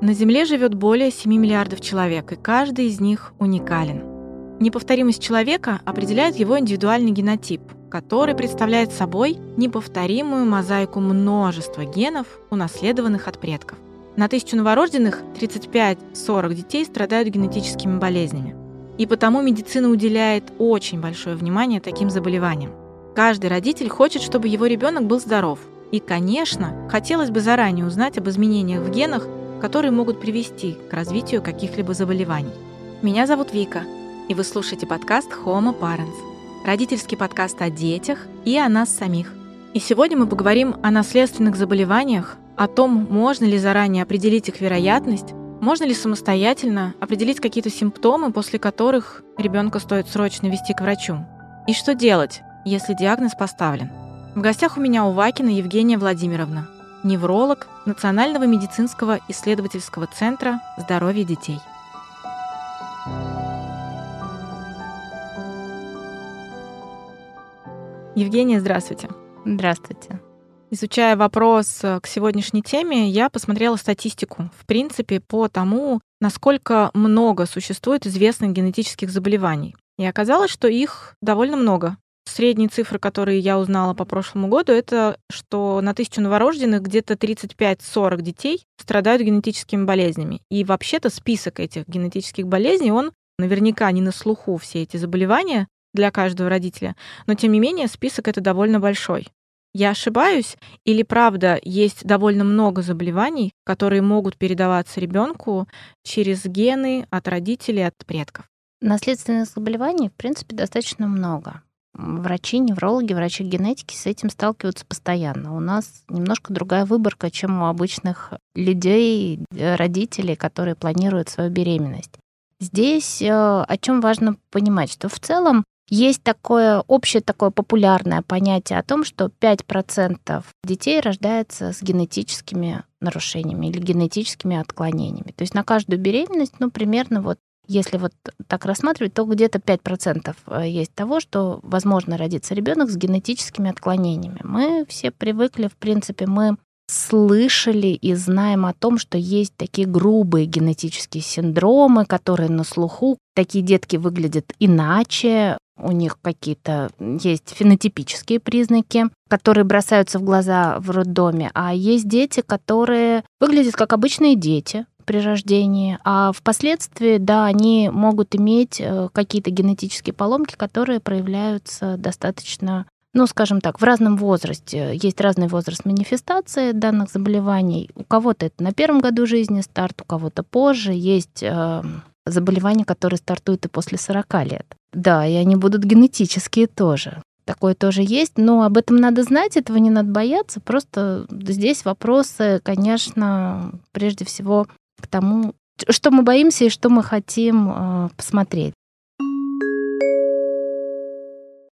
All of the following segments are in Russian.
На Земле живет более 7 миллиардов человек, и каждый из них уникален. Неповторимость человека определяет его индивидуальный генотип, который представляет собой неповторимую мозаику множества генов, унаследованных от предков. На тысячу новорожденных 35-40 детей страдают генетическими болезнями. И потому медицина уделяет очень большое внимание таким заболеваниям. Каждый родитель хочет, чтобы его ребенок был здоров. И, конечно, хотелось бы заранее узнать об изменениях в генах, которые могут привести к развитию каких-либо заболеваний. Меня зовут Вика, и вы слушаете подкаст Homo Parents, родительский подкаст о детях и о нас самих. И сегодня мы поговорим о наследственных заболеваниях, о том, можно ли заранее определить их вероятность, можно ли самостоятельно определить какие-то симптомы, после которых ребенка стоит срочно вести к врачу. И что делать, если диагноз поставлен. В гостях у меня у Вакина Евгения Владимировна, невролог Национального медицинского исследовательского центра здоровья детей. Евгения, здравствуйте. Здравствуйте. Изучая вопрос э, к сегодняшней теме, я посмотрела статистику, в принципе, по тому, насколько много существует известных генетических заболеваний. И оказалось, что их довольно много. Средние цифры, которые я узнала по прошлому году, это что на тысячу новорожденных где-то 35-40 детей страдают генетическими болезнями. И вообще-то список этих генетических болезней, он наверняка не на слуху все эти заболевания для каждого родителя, но тем не менее список это довольно большой. Я ошибаюсь или правда есть довольно много заболеваний, которые могут передаваться ребенку через гены от родителей, от предков? Наследственных заболеваний, в принципе, достаточно много. Врачи, неврологи, врачи генетики с этим сталкиваются постоянно. У нас немножко другая выборка, чем у обычных людей, родителей, которые планируют свою беременность. Здесь э, о чем важно понимать, что в целом есть такое общее такое популярное понятие о том, что 5% детей рождается с генетическими нарушениями или генетическими отклонениями. То есть на каждую беременность, ну, примерно вот если вот так рассматривать, то где-то 5% э, есть того, что возможно родиться ребенок с генетическими отклонениями. Мы все привыкли, в принципе, мы слышали и знаем о том, что есть такие грубые генетические синдромы, которые на слуху. Такие детки выглядят иначе, у них какие-то есть фенотипические признаки, которые бросаются в глаза в роддоме, а есть дети, которые выглядят как обычные дети при рождении, а впоследствии, да, они могут иметь э, какие-то генетические поломки, которые проявляются достаточно ну, скажем так, в разном возрасте. Есть разный возраст манифестации данных заболеваний. У кого-то это на первом году жизни старт, у кого-то позже. Есть э, заболевания, которые стартуют и после 40 лет. Да, и они будут генетические тоже. Такое тоже есть, но об этом надо знать, этого не надо бояться. Просто здесь вопросы, конечно, прежде всего к тому, что мы боимся и что мы хотим э, посмотреть.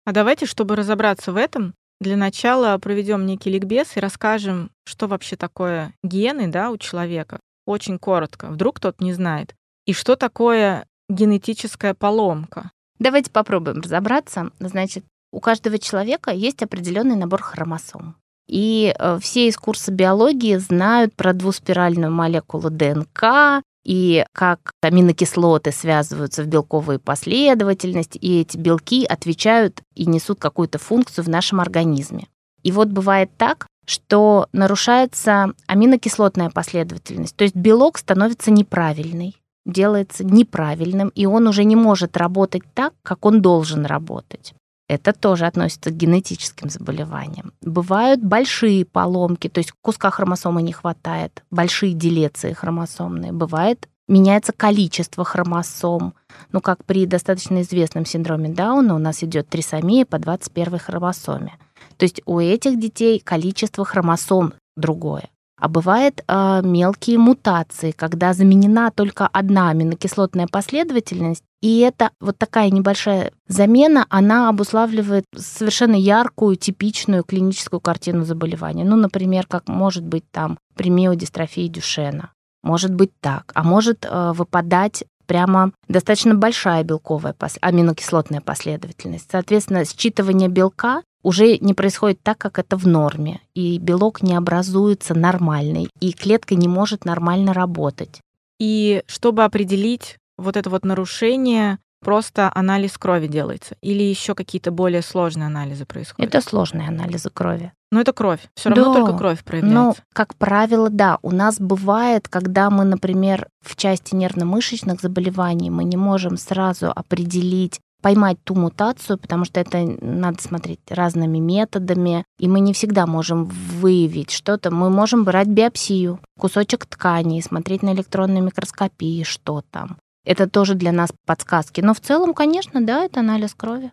А давайте, чтобы разобраться в этом, для начала проведем некий ликбез и расскажем, что вообще такое гены да, у человека. Очень коротко. Вдруг кто-то не знает. И что такое генетическая поломка? Давайте попробуем разобраться. Значит, у каждого человека есть определенный набор хромосом. И э, все из курса биологии знают про двуспиральную молекулу ДНК, и как аминокислоты связываются в белковые последовательности, и эти белки отвечают и несут какую-то функцию в нашем организме. И вот бывает так, что нарушается аминокислотная последовательность, то есть белок становится неправильный, делается неправильным, и он уже не может работать так, как он должен работать. Это тоже относится к генетическим заболеваниям. Бывают большие поломки, то есть куска хромосомы не хватает, большие делеции хромосомные. Бывает меняется количество хромосом. Ну, как при достаточно известном синдроме Дауна у нас идет трисомия по 21 хромосоме. То есть у этих детей количество хромосом другое. А бывают э, мелкие мутации, когда заменена только одна аминокислотная последовательность, и это вот такая небольшая замена, она обуславливает совершенно яркую, типичную клиническую картину заболевания. Ну, например, как может быть там при миодистрофии Дюшена. Может быть так. А может э, выпадать прямо достаточно большая белковая аминокислотная последовательность. Соответственно, считывание белка уже не происходит так, как это в норме, и белок не образуется нормальный, и клетка не может нормально работать. И чтобы определить вот это вот нарушение, просто анализ крови делается? Или еще какие-то более сложные анализы происходят? Это сложные анализы крови. Но это кровь. Все равно Да. только кровь проявляется. Ну, как правило, да. У нас бывает, когда мы, например, в части нервно-мышечных заболеваний мы не можем сразу определить, поймать ту мутацию, потому что это надо смотреть разными методами, и мы не всегда можем выявить что-то. Мы можем брать биопсию, кусочек ткани, смотреть на электронной микроскопии, что там. Это тоже для нас подсказки. Но в целом, конечно, да, это анализ крови.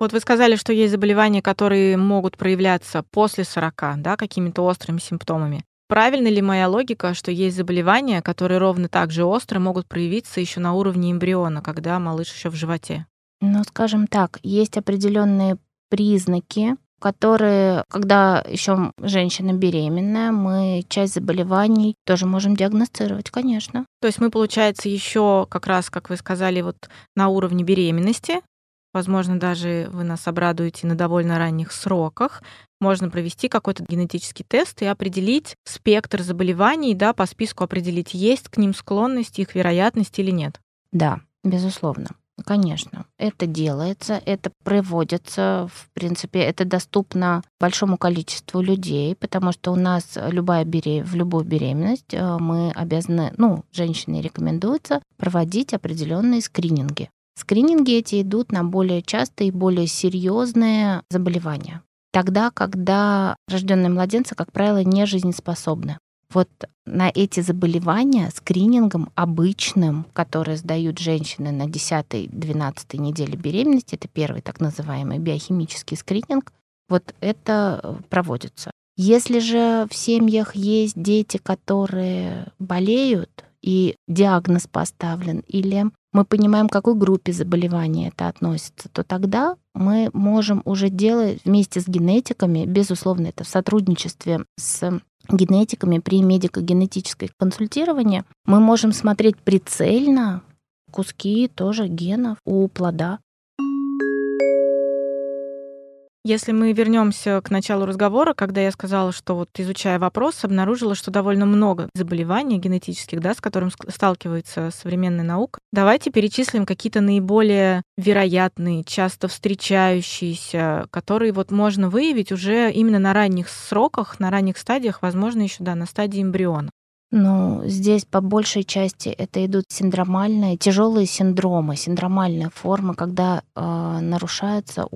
Вот вы сказали, что есть заболевания, которые могут проявляться после 40, да, какими-то острыми симптомами. Правильно ли моя логика, что есть заболевания, которые ровно так же остро могут проявиться еще на уровне эмбриона, когда малыш еще в животе? Ну, скажем так, есть определенные признаки, которые, когда еще женщина беременная, мы часть заболеваний тоже можем диагностировать, конечно. То есть мы, получается, еще как раз, как вы сказали, вот на уровне беременности, возможно, даже вы нас обрадуете на довольно ранних сроках, можно провести какой-то генетический тест и определить спектр заболеваний, да, по списку определить, есть к ним склонность, их вероятность или нет. Да, безусловно. Конечно, это делается, это проводится, в принципе, это доступно большому количеству людей, потому что у нас любая бере... в любую беременность э, мы обязаны, ну, женщине рекомендуется проводить определенные скрининги. Скрининги эти идут на более частые и более серьезные заболевания. Тогда, когда рожденные младенцы, как правило, не жизнеспособны. Вот на эти заболевания скринингом обычным, которые сдают женщины на 10-12 неделе беременности, это первый так называемый биохимический скрининг, вот это э, проводится. Если же в семьях есть дети, которые болеют, и диагноз поставлен, или мы понимаем, к какой группе заболевания это относится, то тогда мы можем уже делать вместе с генетиками, безусловно, это в сотрудничестве с генетиками при медико-генетической консультировании, мы можем смотреть прицельно куски тоже генов у плода. Если мы вернемся к началу разговора, когда я сказала, что вот изучая вопрос, обнаружила, что довольно много заболеваний генетических, да, с которым сталкивается современная наука, давайте перечислим какие-то наиболее вероятные, часто встречающиеся, которые вот можно выявить уже именно на ранних сроках, на ранних стадиях, возможно, еще да, на стадии эмбриона. Ну, здесь по большей части это идут синдромальные, тяжелые синдромы, синдромальная форма, когда э, нарушается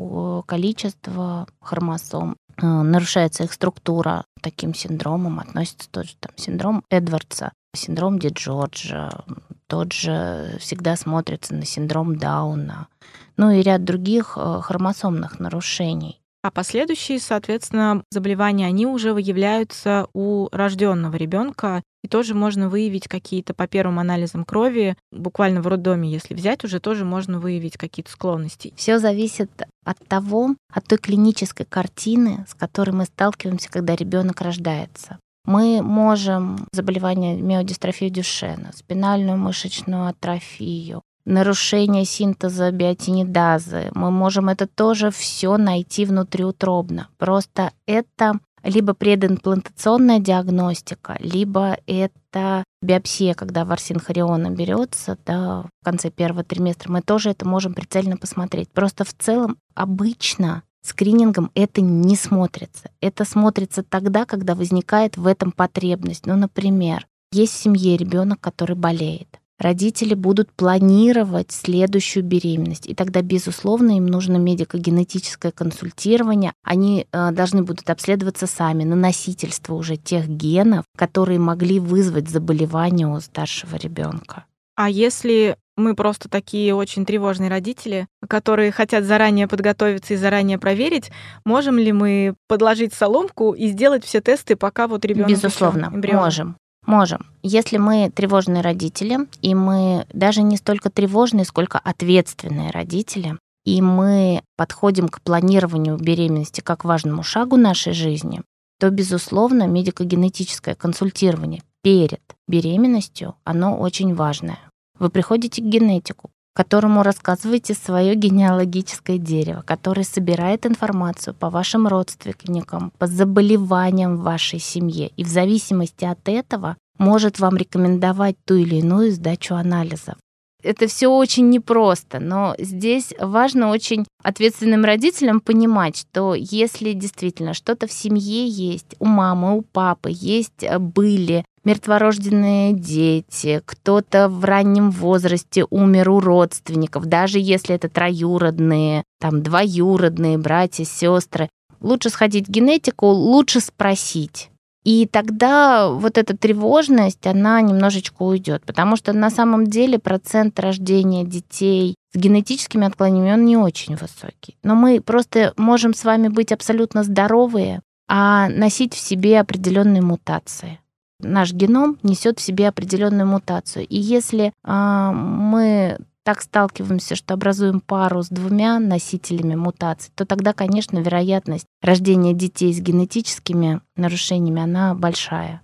количество хромосом, э, нарушается их структура. Таким синдромом относится тот же там синдром Эдвардса, синдром Ди Джорджа, тот же всегда смотрится на синдром Дауна, ну и ряд других э, хромосомных нарушений. А последующие, соответственно, заболевания, они уже выявляются у рожденного ребенка, и тоже можно выявить какие-то по первым анализам крови, буквально в роддоме, если взять, уже тоже можно выявить какие-то склонности. Все зависит от того, от той клинической картины, с которой мы сталкиваемся, когда ребенок рождается. Мы можем заболевание миодистрофию Дюшена, спинальную мышечную атрофию, нарушение синтеза биотинидазы. Мы можем это тоже все найти внутриутробно. Просто это либо предимплантационная диагностика, либо это биопсия, когда ворсин хориона берется да, в конце первого триместра. Мы тоже это можем прицельно посмотреть. Просто в целом обычно скринингом это не смотрится. Это смотрится тогда, когда возникает в этом потребность. Ну, например, есть в семье ребенок, который болеет. Родители будут планировать следующую беременность, и тогда, безусловно, им нужно медико-генетическое консультирование. Они э, должны будут обследоваться сами на носительство уже тех генов, которые могли вызвать заболевание у старшего ребенка. А если мы просто такие очень тревожные родители, которые хотят заранее подготовиться и заранее проверить, можем ли мы подложить соломку и сделать все тесты, пока вот ребенок Безусловно, можем. Можем. Если мы тревожные родители, и мы даже не столько тревожные, сколько ответственные родители, и мы подходим к планированию беременности как важному шагу нашей жизни, то, безусловно, медико-генетическое консультирование перед беременностью, оно очень важное. Вы приходите к генетику, которому рассказываете свое генеалогическое дерево, который собирает информацию по вашим родственникам, по заболеваниям в вашей семье. И в зависимости от этого может вам рекомендовать ту или иную сдачу анализов. Это все очень непросто, но здесь важно очень ответственным родителям понимать, что если действительно что-то в семье есть, у мамы, у папы есть, э, были мертворожденные дети, кто-то в раннем возрасте умер у родственников, даже если это троюродные, там двоюродные братья, сестры, лучше сходить в генетику, лучше спросить и тогда вот эта тревожность, она немножечко уйдет, потому что на самом деле процент рождения детей с генетическими отклонениями, он не очень высокий. Но мы просто можем с вами быть абсолютно здоровые, а носить в себе определенные мутации. Наш геном несет в себе определенную мутацию. И если э, мы так сталкиваемся, что образуем пару с двумя носителями мутаций, то тогда, конечно, вероятность рождения детей с генетическими нарушениями, она большая.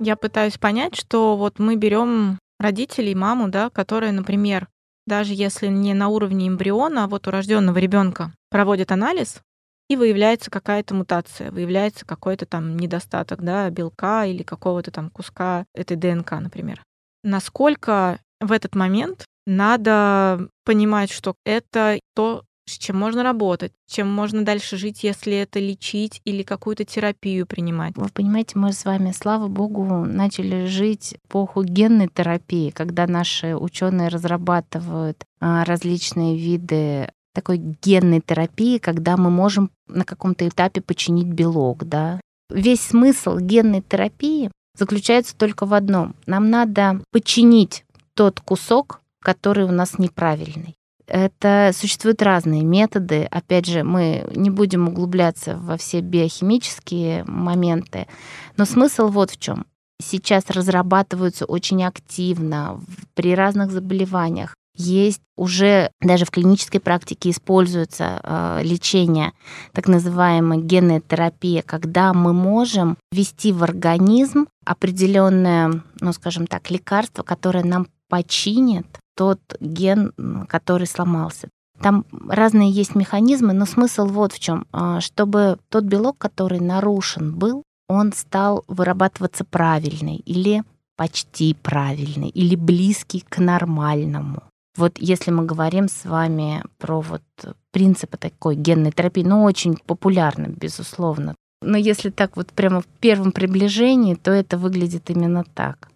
Я пытаюсь понять, что вот мы берем родителей, маму, да, которые, например, даже если не на уровне эмбриона, а вот у рожденного ребенка проводят анализ, и выявляется какая-то мутация, выявляется какой-то там недостаток да, белка или какого-то там куска этой ДНК, например насколько в этот момент надо понимать, что это то, с чем можно работать, чем можно дальше жить, если это лечить или какую-то терапию принимать. Вы понимаете, мы с вами, слава богу, начали жить эпоху генной терапии, когда наши ученые разрабатывают а, различные виды такой генной терапии, когда мы можем на каком-то этапе починить белок, да. Весь смысл генной терапии заключается только в одном. Нам надо починить тот кусок, который у нас неправильный. Это существуют разные методы. Опять же, мы не будем углубляться во все биохимические моменты, но смысл вот в чем. Сейчас разрабатываются очень активно при разных заболеваниях есть уже даже в клинической практике используется э, лечение, так называемая генная терапия, когда мы можем ввести в организм определенное, ну скажем так, лекарство, которое нам починит тот ген, который сломался. Там разные есть механизмы, но смысл вот в чем, э, чтобы тот белок, который нарушен был, он стал вырабатываться правильный или почти правильный или близкий к нормальному. Вот если мы говорим с вами про вот принципы такой генной терапии, ну, очень популярно, безусловно. Но если так вот прямо в первом приближении, то это выглядит именно так.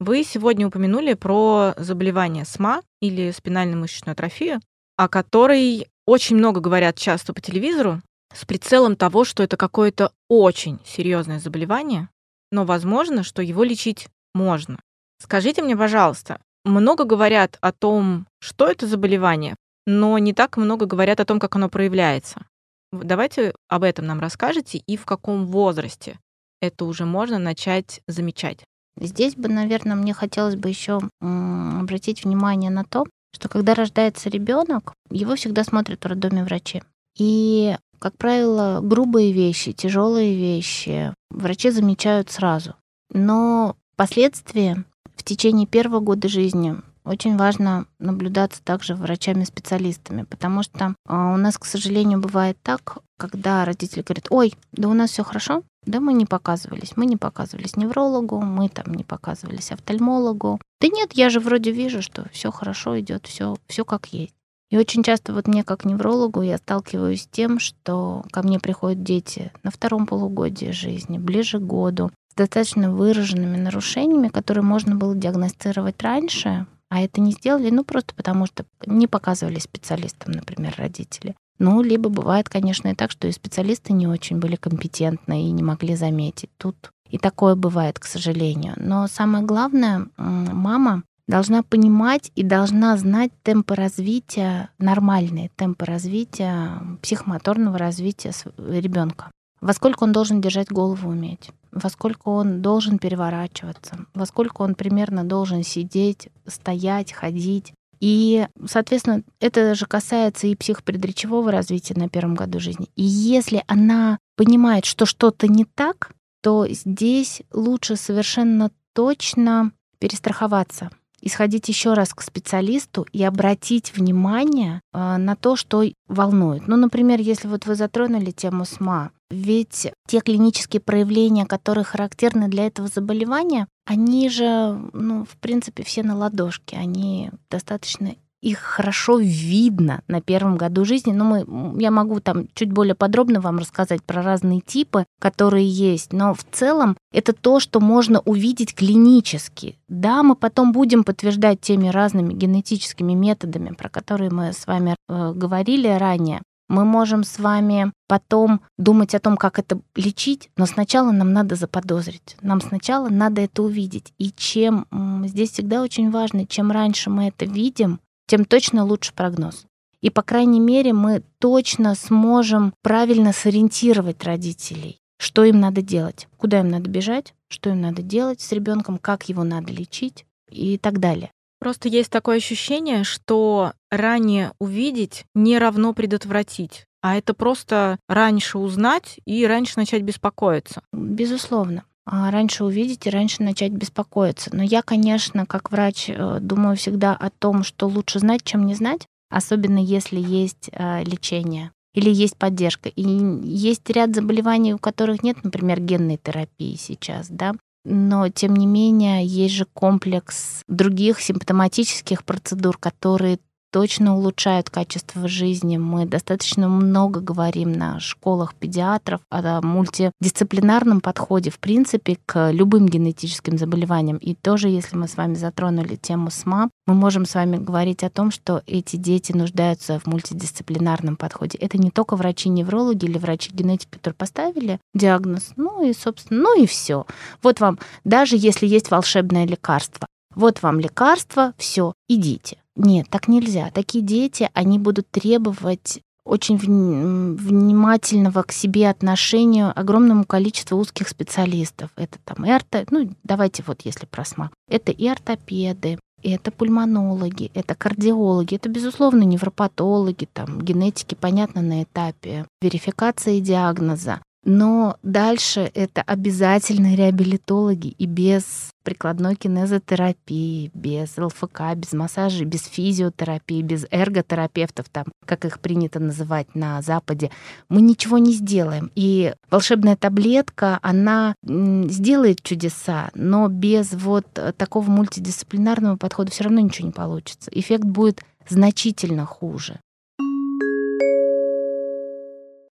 Вы сегодня упомянули про заболевание СМА или спинальную мышечную атрофию, о которой очень много говорят часто по телевизору, с прицелом того, что это какое-то очень серьезное заболевание, но возможно, что его лечить можно. Скажите мне, пожалуйста, много говорят о том, что это заболевание, но не так много говорят о том, как оно проявляется. Давайте об этом нам расскажете и в каком возрасте это уже можно начать замечать. Здесь бы, наверное, мне хотелось бы еще обратить внимание на то, что когда рождается ребенок, его всегда смотрят в роддоме врачи. И как правило, грубые вещи, тяжелые вещи врачи замечают сразу. Но впоследствии, в течение первого года жизни, очень важно наблюдаться также врачами-специалистами, потому что а, у нас, к сожалению, бывает так, когда родители говорят, ой, да у нас все хорошо, да мы не показывались, мы не показывались неврологу, мы там не показывались офтальмологу. Да нет, я же вроде вижу, что все хорошо идет, все, все как есть. И очень часто вот мне как неврологу я сталкиваюсь с тем, что ко мне приходят дети на втором полугодии жизни, ближе к году, с достаточно выраженными нарушениями, которые можно было диагностировать раньше, а это не сделали, ну просто потому что не показывали специалистам, например, родители. Ну, либо бывает, конечно, и так, что и специалисты не очень были компетентны и не могли заметить. Тут и такое бывает, к сожалению. Но самое главное, мама должна понимать и должна знать темпы развития, нормальные темпы развития, психомоторного развития ребенка. Во сколько он должен держать голову уметь, во сколько он должен переворачиваться, во сколько он примерно должен сидеть, стоять, ходить. И, соответственно, это же касается и психопредречевого развития на первом году жизни. И если она понимает, что что-то не так, то здесь лучше совершенно точно перестраховаться и сходить еще раз к специалисту и обратить внимание э, на то, что волнует. Ну, например, если вот вы затронули тему СМА, ведь те клинические проявления, которые характерны для этого заболевания, они же, ну, в принципе, все на ладошке, они достаточно их хорошо видно на первом году жизни. Но мы, я могу там чуть более подробно вам рассказать про разные типы, которые есть. Но в целом это то, что можно увидеть клинически. Да, мы потом будем подтверждать теми разными генетическими методами, про которые мы с вами э, говорили ранее. Мы можем с вами потом думать о том, как это лечить, но сначала нам надо заподозрить. Нам сначала надо это увидеть. И чем здесь всегда очень важно, чем раньше мы это видим, тем точно лучше прогноз. И, по крайней мере, мы точно сможем правильно сориентировать родителей, что им надо делать, куда им надо бежать, что им надо делать с ребенком, как его надо лечить и так далее. Просто есть такое ощущение, что ранее увидеть не равно предотвратить, а это просто раньше узнать и раньше начать беспокоиться. Безусловно. А, раньше увидеть и раньше начать беспокоиться. Но я, конечно, как врач, э, думаю всегда о том, что лучше знать, чем не знать, особенно если есть э, лечение или есть поддержка. И есть ряд заболеваний, у которых нет, например, генной терапии сейчас, да, но тем не менее есть же комплекс других симптоматических процедур, которые точно улучшают качество жизни. Мы достаточно много говорим на школах педиатров о мультидисциплинарном подходе, в принципе, к любым генетическим заболеваниям. И тоже, если мы с вами затронули тему СМА, мы можем с вами говорить о том, что эти дети нуждаются в мультидисциплинарном подходе. Это не только врачи-неврологи или врачи-генетики, которые поставили диагноз, ну и, собственно, ну и все. Вот вам, даже если есть волшебное лекарство, вот вам лекарство, все, идите. Нет, так нельзя. Такие дети, они будут требовать очень внимательного к себе отношения огромному количеству узких специалистов. Это там и орто... ну давайте вот если про СМА. Это и ортопеды, это пульмонологи, это кардиологи, это, безусловно, невропатологи, там, генетики, понятно, на этапе верификации диагноза. Но дальше это обязательно реабилитологи и без прикладной кинезотерапии, без ЛФК, без массажа, без физиотерапии, без эрготерапевтов, там, как их принято называть на Западе, мы ничего не сделаем. И волшебная таблетка, она сделает чудеса, но без вот такого мультидисциплинарного подхода все равно ничего не получится. Эффект будет значительно хуже.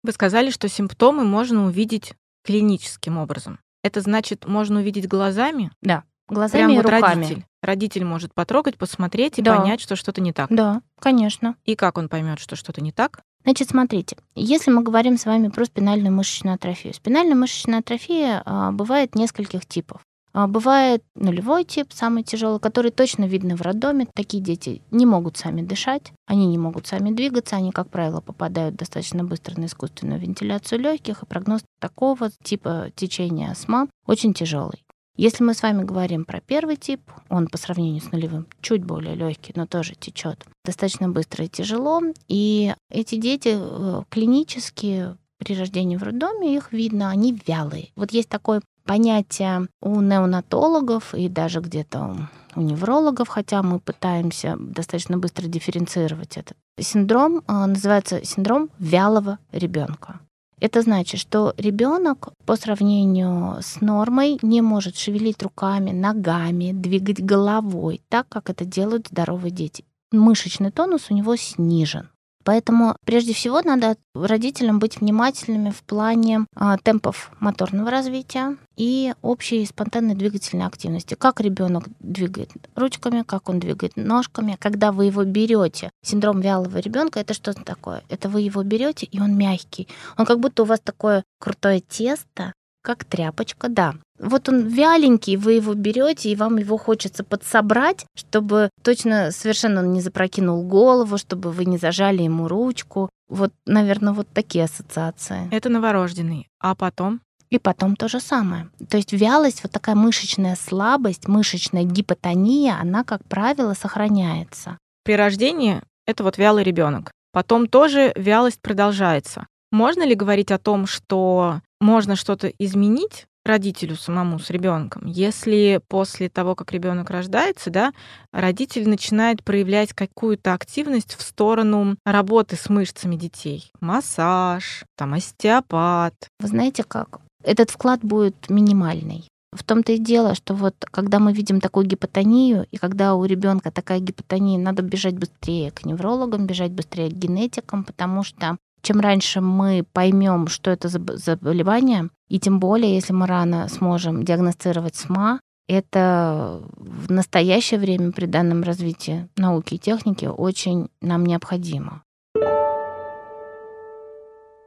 Вы сказали, что симптомы можно увидеть клиническим образом. Это значит, можно увидеть глазами? Да, глазами Прям и вот руками. Родитель. Родитель может потрогать, посмотреть и да. понять, что что-то не так. Да, конечно. И как он поймет, что что-то не так? Значит, смотрите, если мы говорим с вами про спинальную мышечную атрофию, спинальная мышечная атрофия а, бывает нескольких типов. А, бывает нулевой тип, самый тяжелый, который точно видно в роддоме. Такие дети не могут сами дышать, они не могут сами двигаться, они, как правило, попадают достаточно быстро на искусственную вентиляцию легких, и прогноз такого типа течения астма очень тяжелый. Если мы с вами говорим про первый тип, он по сравнению с нулевым чуть более легкий, но тоже течет достаточно быстро и тяжело. И эти дети э, клинически при рождении в роддоме их видно, они вялые. Вот есть такой понятие у неонатологов и даже где-то у неврологов, хотя мы пытаемся достаточно быстро дифференцировать этот синдром, а, называется синдром вялого ребенка. Это значит, что ребенок по сравнению с нормой не может шевелить руками, ногами, двигать головой, так как это делают здоровые дети. Мышечный тонус у него снижен. Поэтому прежде всего надо родителям быть внимательными в плане а, темпов моторного развития и общей спонтанной двигательной активности. Как ребенок двигает ручками, как он двигает ножками. Когда вы его берете, синдром вялого ребенка это что такое? Это вы его берете, и он мягкий. Он как будто у вас такое крутое тесто, как тряпочка, да. Вот он вяленький, вы его берете, и вам его хочется подсобрать, чтобы точно совершенно он не запрокинул голову, чтобы вы не зажали ему ручку. Вот, наверное, вот такие ассоциации. Это новорожденный. А потом? И потом то же самое. То есть вялость, вот такая мышечная слабость, мышечная гипотония, она, как правило, сохраняется. При рождении это вот вялый ребенок. Потом тоже вялость продолжается. Можно ли говорить о том, что можно что-то изменить родителю самому с ребенком, если после того, как ребенок рождается, да, родитель начинает проявлять какую-то активность в сторону работы с мышцами детей, массаж, там остеопат. Вы знаете как? Этот вклад будет минимальный. В том-то и дело, что вот когда мы видим такую гипотонию, и когда у ребенка такая гипотония, надо бежать быстрее к неврологам, бежать быстрее к генетикам, потому что чем раньше мы поймем, что это за заболевание, и тем более, если мы рано сможем диагностировать СМА, это в настоящее время при данном развитии науки и техники очень нам необходимо.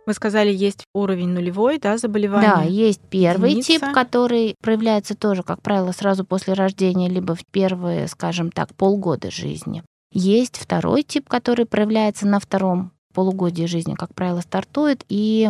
Вы сказали, есть уровень нулевой, да, заболевания? Да, есть первый Единица. тип, который проявляется тоже, как правило, сразу после рождения, либо в первые, скажем так, полгода жизни. Есть второй тип, который проявляется на втором полугодие жизни, как правило, стартует. И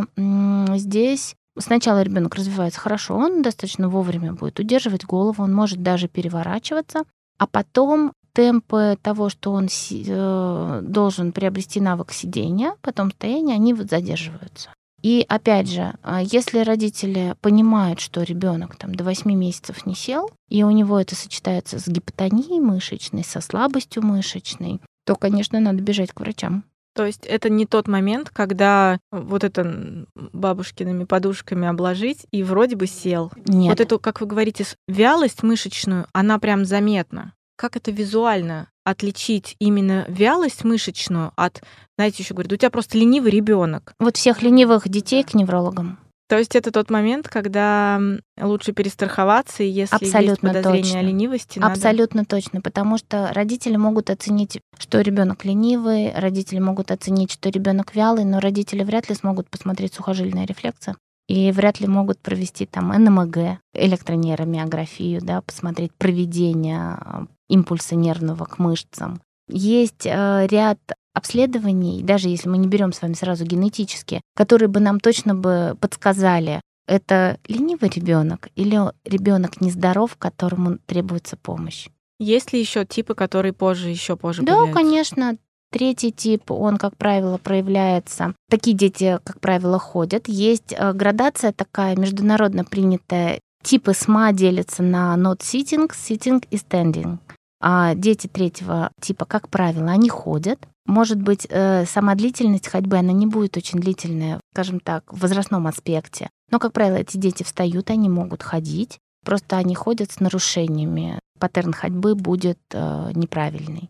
здесь сначала ребенок развивается хорошо, он достаточно вовремя будет удерживать голову, он может даже переворачиваться, а потом темпы того, что он э, должен приобрести навык сидения, потом стояния, они вот задерживаются. И опять же, а, если родители понимают, что ребенок там до 8 месяцев не сел, и у него это сочетается с гипотонией мышечной, со слабостью мышечной, то, конечно, надо бежать к врачам. То есть это не тот момент, когда вот это бабушкиными подушками обложить и вроде бы сел. Нет. Вот эту, как вы говорите, вялость мышечную, она прям заметна. Как это визуально отличить именно вялость мышечную от, знаете, еще говорят, у тебя просто ленивый ребенок. Вот всех ленивых детей к неврологам. То есть это тот момент, когда лучше перестраховаться, если Абсолютно есть подозрение точно. о ленивости, надо... Абсолютно точно, потому что родители могут оценить, что ребенок ленивый, родители могут оценить, что ребенок вялый, но родители вряд ли смогут посмотреть сухожильные рефлексы и вряд ли могут провести там НМГ, электронейромиографию, да, посмотреть проведение э, импульса нервного к мышцам. Есть э, ряд обследований, даже если мы не берем с вами сразу генетические, которые бы нам точно бы подсказали, это ленивый ребенок или ребенок нездоров, которому требуется помощь. Есть ли еще типы, которые позже, еще позже Да, появляются? конечно. Третий тип, он, как правило, проявляется. Такие дети, как правило, ходят. Есть э, градация такая международно принятая. Типы СМА делятся на not sitting, sitting и standing. А дети третьего типа, как правило, они ходят. Может быть, э, сама длительность ходьбы, она не будет очень длительная, скажем так, в возрастном аспекте. Но, как правило, эти дети встают, они могут ходить, просто они ходят с нарушениями. Паттерн ходьбы будет э, неправильный.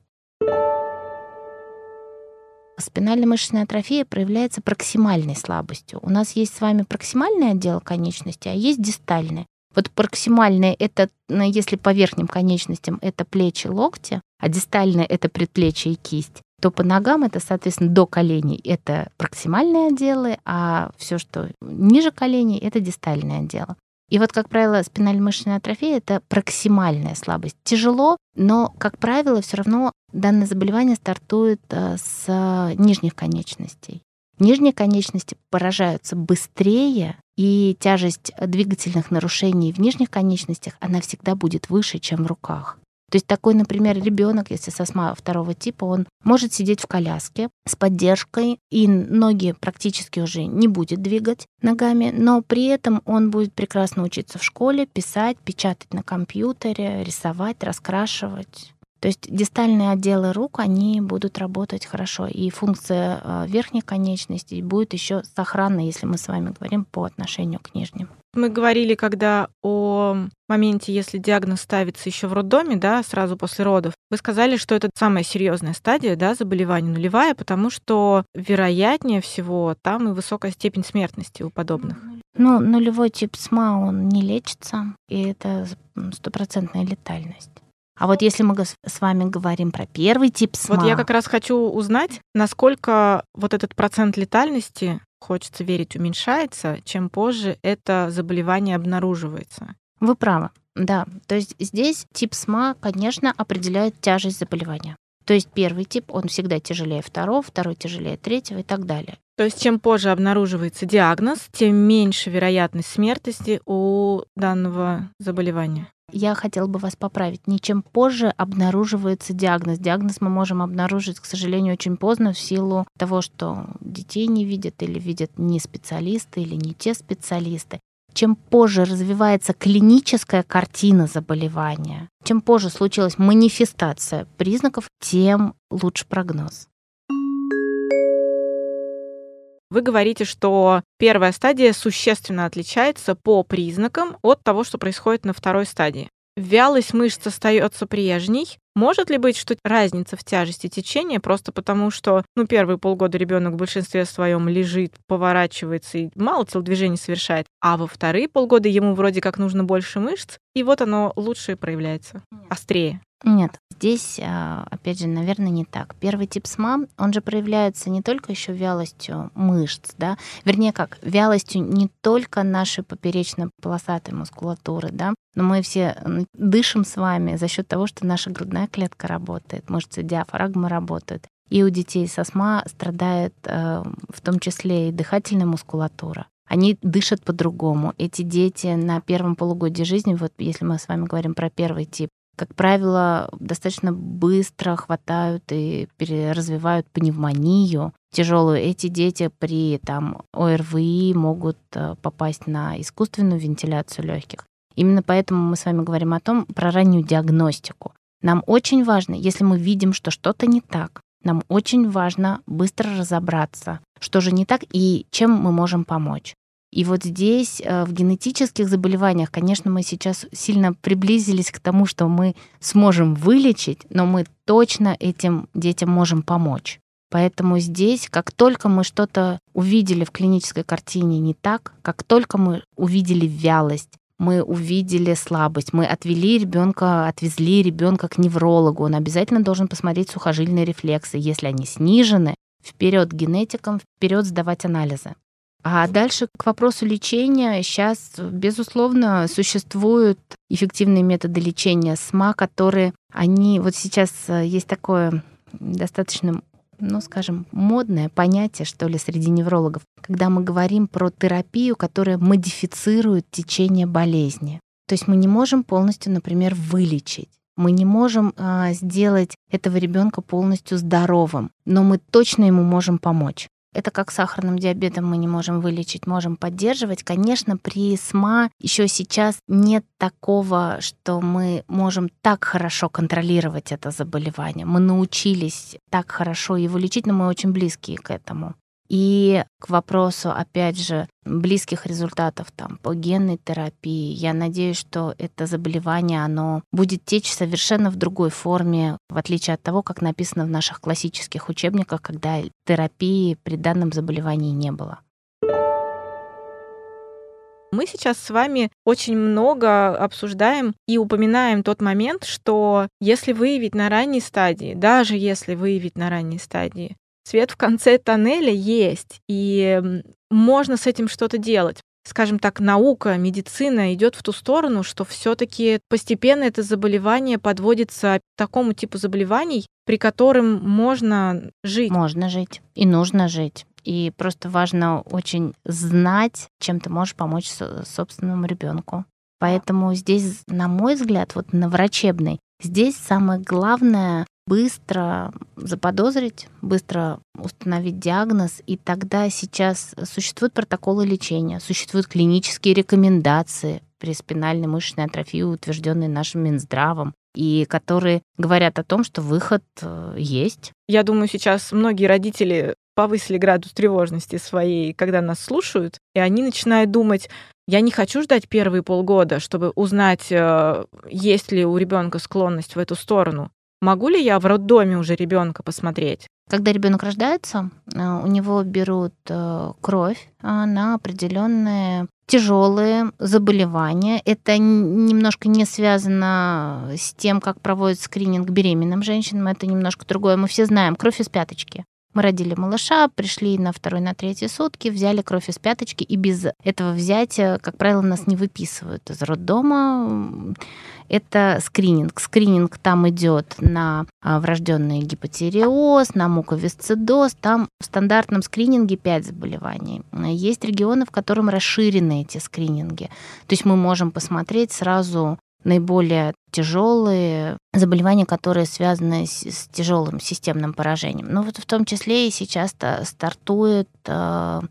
Спинальная мышечная атрофия проявляется проксимальной слабостью. У нас есть с вами проксимальный отдел конечности, а есть дистальный. Вот проксимальные — это, ну, если по верхним конечностям, это плечи, локти, а дистальные — это предплечье и кисть, то по ногам это, соответственно, до коленей — это проксимальные отделы, а все, что ниже коленей — это дистальные отделы. И вот, как правило, спинально-мышечная атрофия — это проксимальная слабость. Тяжело, но, как правило, все равно данное заболевание стартует э, с нижних конечностей. Нижние конечности поражаются быстрее, и тяжесть двигательных нарушений в нижних конечностях, она всегда будет выше, чем в руках. То есть такой, например, ребенок, если со СМА второго типа, он может сидеть в коляске с поддержкой, и ноги практически уже не будет двигать ногами, но при этом он будет прекрасно учиться в школе, писать, печатать на компьютере, рисовать, раскрашивать. То есть дистальные отделы рук, они будут работать хорошо. И функция а, верхних конечностей будет еще сохранна, если мы с вами говорим по отношению к нижним. Мы говорили, когда о моменте, если диагноз ставится еще в роддоме, да, сразу после родов, вы сказали, что это самая серьезная стадия, да, заболевания нулевая, потому что вероятнее всего там и высокая степень смертности у подобных. Ну, нулевой тип СМА, он не лечится, и это стопроцентная летальность. А вот если мы с вами говорим про первый тип СМА... Вот я как раз хочу узнать, насколько вот этот процент летальности, хочется верить, уменьшается, чем позже это заболевание обнаруживается. Вы правы, да. То есть здесь тип СМА, конечно, определяет тяжесть заболевания. То есть первый тип, он всегда тяжелее второго, второй тяжелее третьего и так далее. То есть чем позже обнаруживается диагноз, тем меньше вероятность смертности у данного заболевания. Я хотела бы вас поправить. Не чем позже обнаруживается диагноз. Диагноз мы можем обнаружить, к сожалению, очень поздно в силу того, что детей не видят или видят не специалисты или не те специалисты. Чем позже развивается клиническая картина заболевания, чем позже случилась манифестация признаков, тем лучше прогноз. Вы говорите, что первая стадия существенно отличается по признакам от того, что происходит на второй стадии. Вялость мышц остается прежней. Может ли быть, что разница в тяжести течения просто потому, что ну, первые полгода ребенок в большинстве своем лежит, поворачивается и мало телодвижений совершает, а во вторые полгода ему вроде как нужно больше мышц, и вот оно лучше проявляется, острее. Нет, здесь, а, опять же, наверное, не так. Первый тип СМА, он же проявляется не только еще вялостью мышц, да, вернее как, вялостью не только нашей поперечно-полосатой мускулатуры, да, но мы все дышим с вами за счет того, что наша грудная клетка работает, мышцы диафрагмы работают. И у детей с астма страдает э, в том числе и дыхательная мускулатура они дышат по-другому. Эти дети на первом полугодии жизни, вот если мы с вами говорим про первый тип, как правило, достаточно быстро хватают и развивают пневмонию тяжелую. Эти дети при там, ОРВИ могут э, попасть на искусственную вентиляцию легких. Именно поэтому мы с вами говорим о том, про раннюю диагностику. Нам очень важно, если мы видим, что что-то не так, нам очень важно быстро разобраться, что же не так и чем мы можем помочь. И вот здесь, э, в генетических заболеваниях, конечно, мы сейчас сильно приблизились к тому, что мы сможем вылечить, но мы точно этим детям можем помочь. Поэтому здесь, как только мы что-то увидели в клинической картине не так, как только мы увидели вялость, мы увидели слабость, мы отвели ребенка, отвезли ребенка к неврологу, он обязательно должен посмотреть сухожильные рефлексы. Если они снижены, вперед генетикам, вперед сдавать анализы. А дальше к вопросу лечения. Сейчас, безусловно, существуют эффективные методы лечения СМА, которые они... Вот сейчас э, есть такое достаточно ну, скажем, модное понятие, что ли, среди неврологов, когда мы говорим про терапию, которая модифицирует течение болезни. То есть мы не можем полностью, например, вылечить. Мы не можем а, сделать этого ребенка полностью здоровым, но мы точно ему можем помочь. Это как сахарным диабетом мы не можем вылечить, можем поддерживать. Конечно, при СМА еще сейчас нет такого, что мы можем так хорошо контролировать это заболевание. Мы научились так хорошо его лечить, но мы очень близкие к этому. И к вопросу, опять же, близких результатов там, по генной терапии, я надеюсь, что это заболевание, оно будет течь совершенно в другой форме, в отличие от того, как написано в наших классических учебниках, когда терапии при данном заболевании не было. Мы сейчас с вами очень много обсуждаем и упоминаем тот момент, что если выявить на ранней стадии, даже если выявить на ранней стадии, свет в конце тоннеля есть, и можно с этим что-то делать. Скажем так, наука, медицина идет в ту сторону, что все-таки постепенно это заболевание подводится к такому типу заболеваний, при котором можно жить. Можно жить и нужно жить. И просто важно очень знать, чем ты можешь помочь собственному ребенку. Поэтому здесь, на мой взгляд, вот на врачебной, здесь самое главное быстро заподозрить, быстро установить диагноз, и тогда сейчас существуют протоколы лечения, существуют клинические рекомендации при спинальной мышечной атрофии, утвержденные нашим Минздравом, и которые говорят о том, что выход э, есть. Я думаю, сейчас многие родители повысили градус тревожности своей, когда нас слушают, и они начинают думать, я не хочу ждать первые полгода, чтобы узнать, э, есть ли у ребенка склонность в эту сторону. Могу ли я в роддоме уже ребенка посмотреть? Когда ребенок рождается, э, у него берут э, кровь э, на определенные тяжелые заболевания. Это немножко не связано с тем, как проводят скрининг беременным женщинам. Это немножко другое. Мы все знаем кровь из пяточки. Мы родили малыша, пришли на второй, на третьи сутки, взяли кровь из пяточки, и без этого взятия, как правило, нас не выписывают из роддома это скрининг. Скрининг там идет на а, врожденный гипотереоз, на муковисцидоз. Там в стандартном скрининге 5 заболеваний. Есть регионы, в котором расширены эти скрининги. То есть мы можем посмотреть сразу наиболее тяжелые заболевания, которые связаны с, с тяжелым системным поражением. Ну вот в том числе и сейчас стартуют э,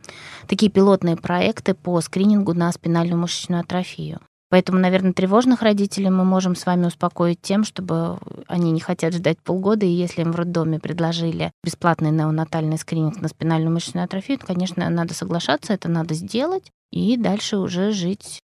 такие пилотные проекты по скринингу на спинальную мышечную атрофию. Поэтому, наверное, тревожных родителей мы можем с вами успокоить тем, чтобы они не хотят ждать полгода, и если им в роддоме предложили бесплатный неонатальный скрининг на спинальную мышечную атрофию, то, конечно, надо соглашаться, это надо сделать, и дальше уже жить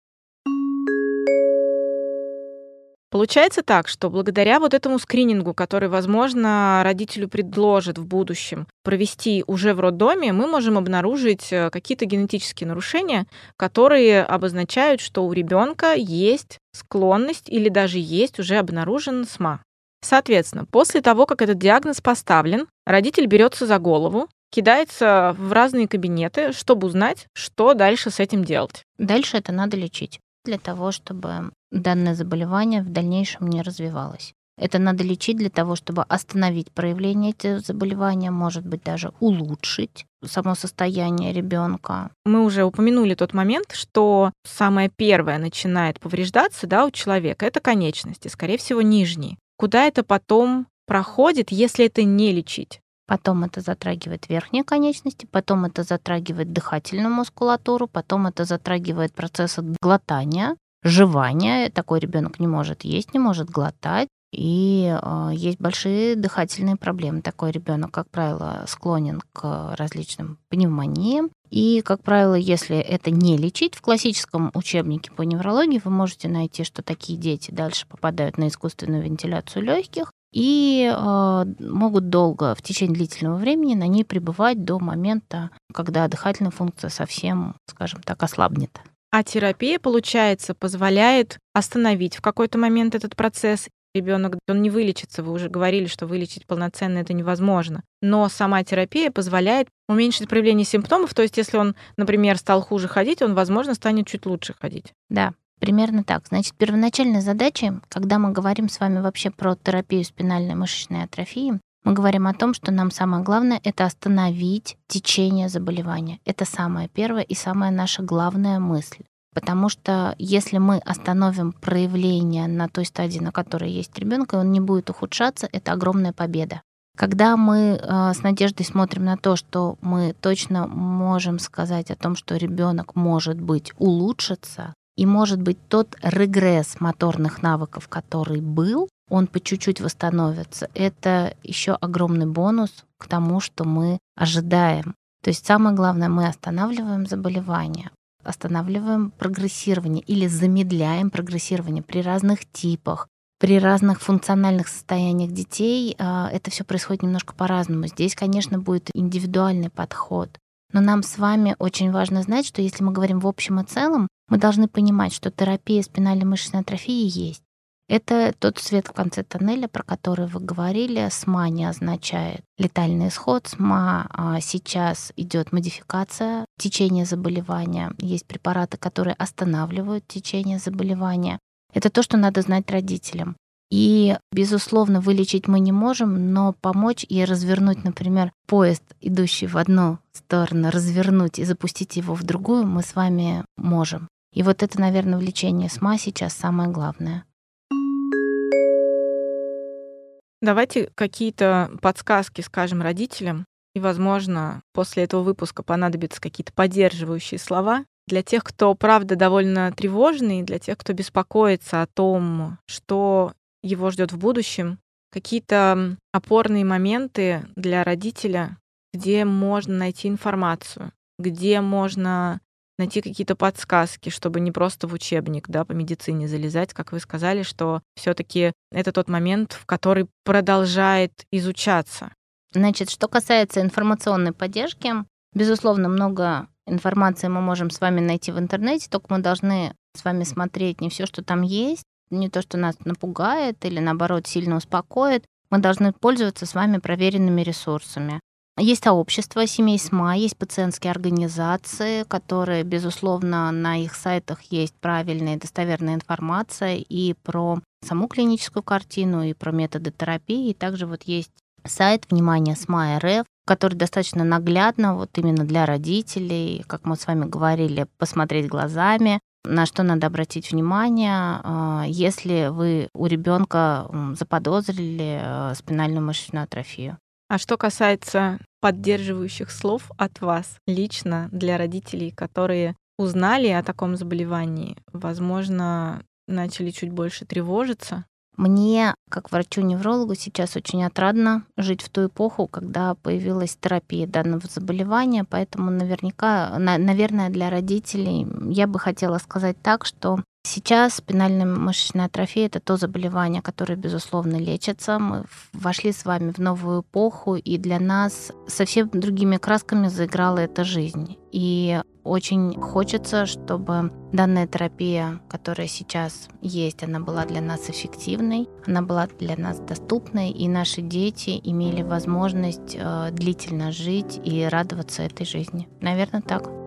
Получается так, что благодаря вот этому скринингу, который, возможно, родителю предложат в будущем провести уже в роддоме, мы можем обнаружить э, какие-то генетические нарушения, которые обозначают, что у ребенка есть склонность или даже есть уже обнаружен СМА. Соответственно, после того, как этот диагноз поставлен, родитель берется за голову, кидается в разные кабинеты, чтобы узнать, что дальше с этим делать. Дальше это надо лечить для того, чтобы данное заболевание в дальнейшем не развивалось. Это надо лечить для того, чтобы остановить проявление этого заболевания, может быть, даже улучшить само состояние ребенка. Мы уже упомянули тот момент, что самое первое начинает повреждаться да, у человека это конечности, скорее всего, нижние. Куда это потом проходит, если это не лечить? Потом это затрагивает верхние конечности, потом это затрагивает дыхательную мускулатуру, потом это затрагивает процессы глотания, жевания. Такой ребенок не может есть, не может глотать. И э, есть большие дыхательные проблемы. Такой ребенок, как правило, склонен к различным пневмониям. И, как правило, если это не лечить, в классическом учебнике по неврологии вы можете найти, что такие дети дальше попадают на искусственную вентиляцию легких и э, могут долго, в течение длительного времени на ней пребывать до момента, когда дыхательная функция совсем, скажем так, ослабнет. А терапия, получается, позволяет остановить в какой-то момент этот процесс. Ребенок, он не вылечится, вы уже говорили, что вылечить полноценно это невозможно. Но сама терапия позволяет уменьшить проявление симптомов. То есть, если он, например, стал хуже ходить, он, возможно, станет чуть лучше ходить. Да, примерно так. Значит, первоначальная задача, когда мы говорим с вами вообще про терапию спинальной мышечной атрофии, мы говорим о том, что нам самое главное — это остановить течение заболевания. Это самое первое и самая наша главная мысль. Потому что если мы остановим проявление на той стадии, на которой есть ребенок, и он не будет ухудшаться, это огромная победа. Когда мы э, с надеждой смотрим на то, что мы точно можем сказать о том, что ребенок может быть улучшится, и может быть тот регресс моторных навыков, который был, он по чуть-чуть восстановится. Это еще огромный бонус к тому, что мы ожидаем. То есть самое главное, мы останавливаем заболевание останавливаем прогрессирование или замедляем прогрессирование при разных типах, при разных функциональных состояниях детей а, это все происходит немножко по-разному. Здесь, конечно, будет индивидуальный подход. Но нам с вами очень важно знать, что если мы говорим в общем и целом, мы должны понимать, что терапия спинальной мышечной атрофии есть. Это тот свет в конце тоннеля, про который вы говорили. СМА не означает летальный исход. СМА а, сейчас идет модификация течения заболевания. Есть препараты, которые останавливают течение заболевания. Это то, что надо знать родителям. И, безусловно, вылечить мы не можем, но помочь и развернуть, например, поезд, идущий в одну сторону, развернуть и запустить его в другую мы с вами можем. И вот это, наверное, в лечении СМА сейчас самое главное. Давайте какие-то подсказки скажем родителям, и, возможно, после этого выпуска понадобятся какие-то поддерживающие слова для тех, кто, правда, довольно тревожный, для тех, кто беспокоится о том, что его ждет в будущем, какие-то опорные моменты для родителя, где можно найти информацию, где можно найти какие-то подсказки, чтобы не просто в учебник, да, по медицине залезать, как вы сказали, что все-таки это тот момент, в который продолжает изучаться. Значит, что касается информационной поддержки, безусловно, много информации мы можем с вами найти в интернете, только мы должны с вами смотреть не все, что там есть, не то, что нас напугает или, наоборот, сильно успокоит. Мы должны пользоваться с вами проверенными ресурсами. Есть сообщество семей СМА, есть пациентские организации, которые, безусловно, на их сайтах есть правильная и достоверная информация и про саму клиническую картину, и про методы терапии. И также вот есть сайт «Внимание СМА РФ», который достаточно наглядно вот именно для родителей, как мы с вами говорили, посмотреть глазами, на что надо обратить внимание, а, если вы у ребенка заподозрили э, спинальную мышечную атрофию. А что касается поддерживающих слов от вас лично для родителей, которые узнали о таком заболевании, возможно, начали чуть больше тревожиться? Мне, как врачу-неврологу, сейчас очень отрадно жить в ту эпоху, когда появилась терапия данного заболевания, поэтому наверняка, наверное, для родителей я бы хотела сказать так, что Сейчас спинальная мышечная атрофия — это то заболевание, которое, безусловно, лечится. Мы вошли с вами в новую эпоху, и для нас совсем другими красками заиграла эта жизнь. И очень хочется, чтобы данная терапия, которая сейчас есть, она была для нас эффективной, она была для нас доступной, и наши дети имели возможность э, длительно жить и радоваться этой жизни. Наверное, так.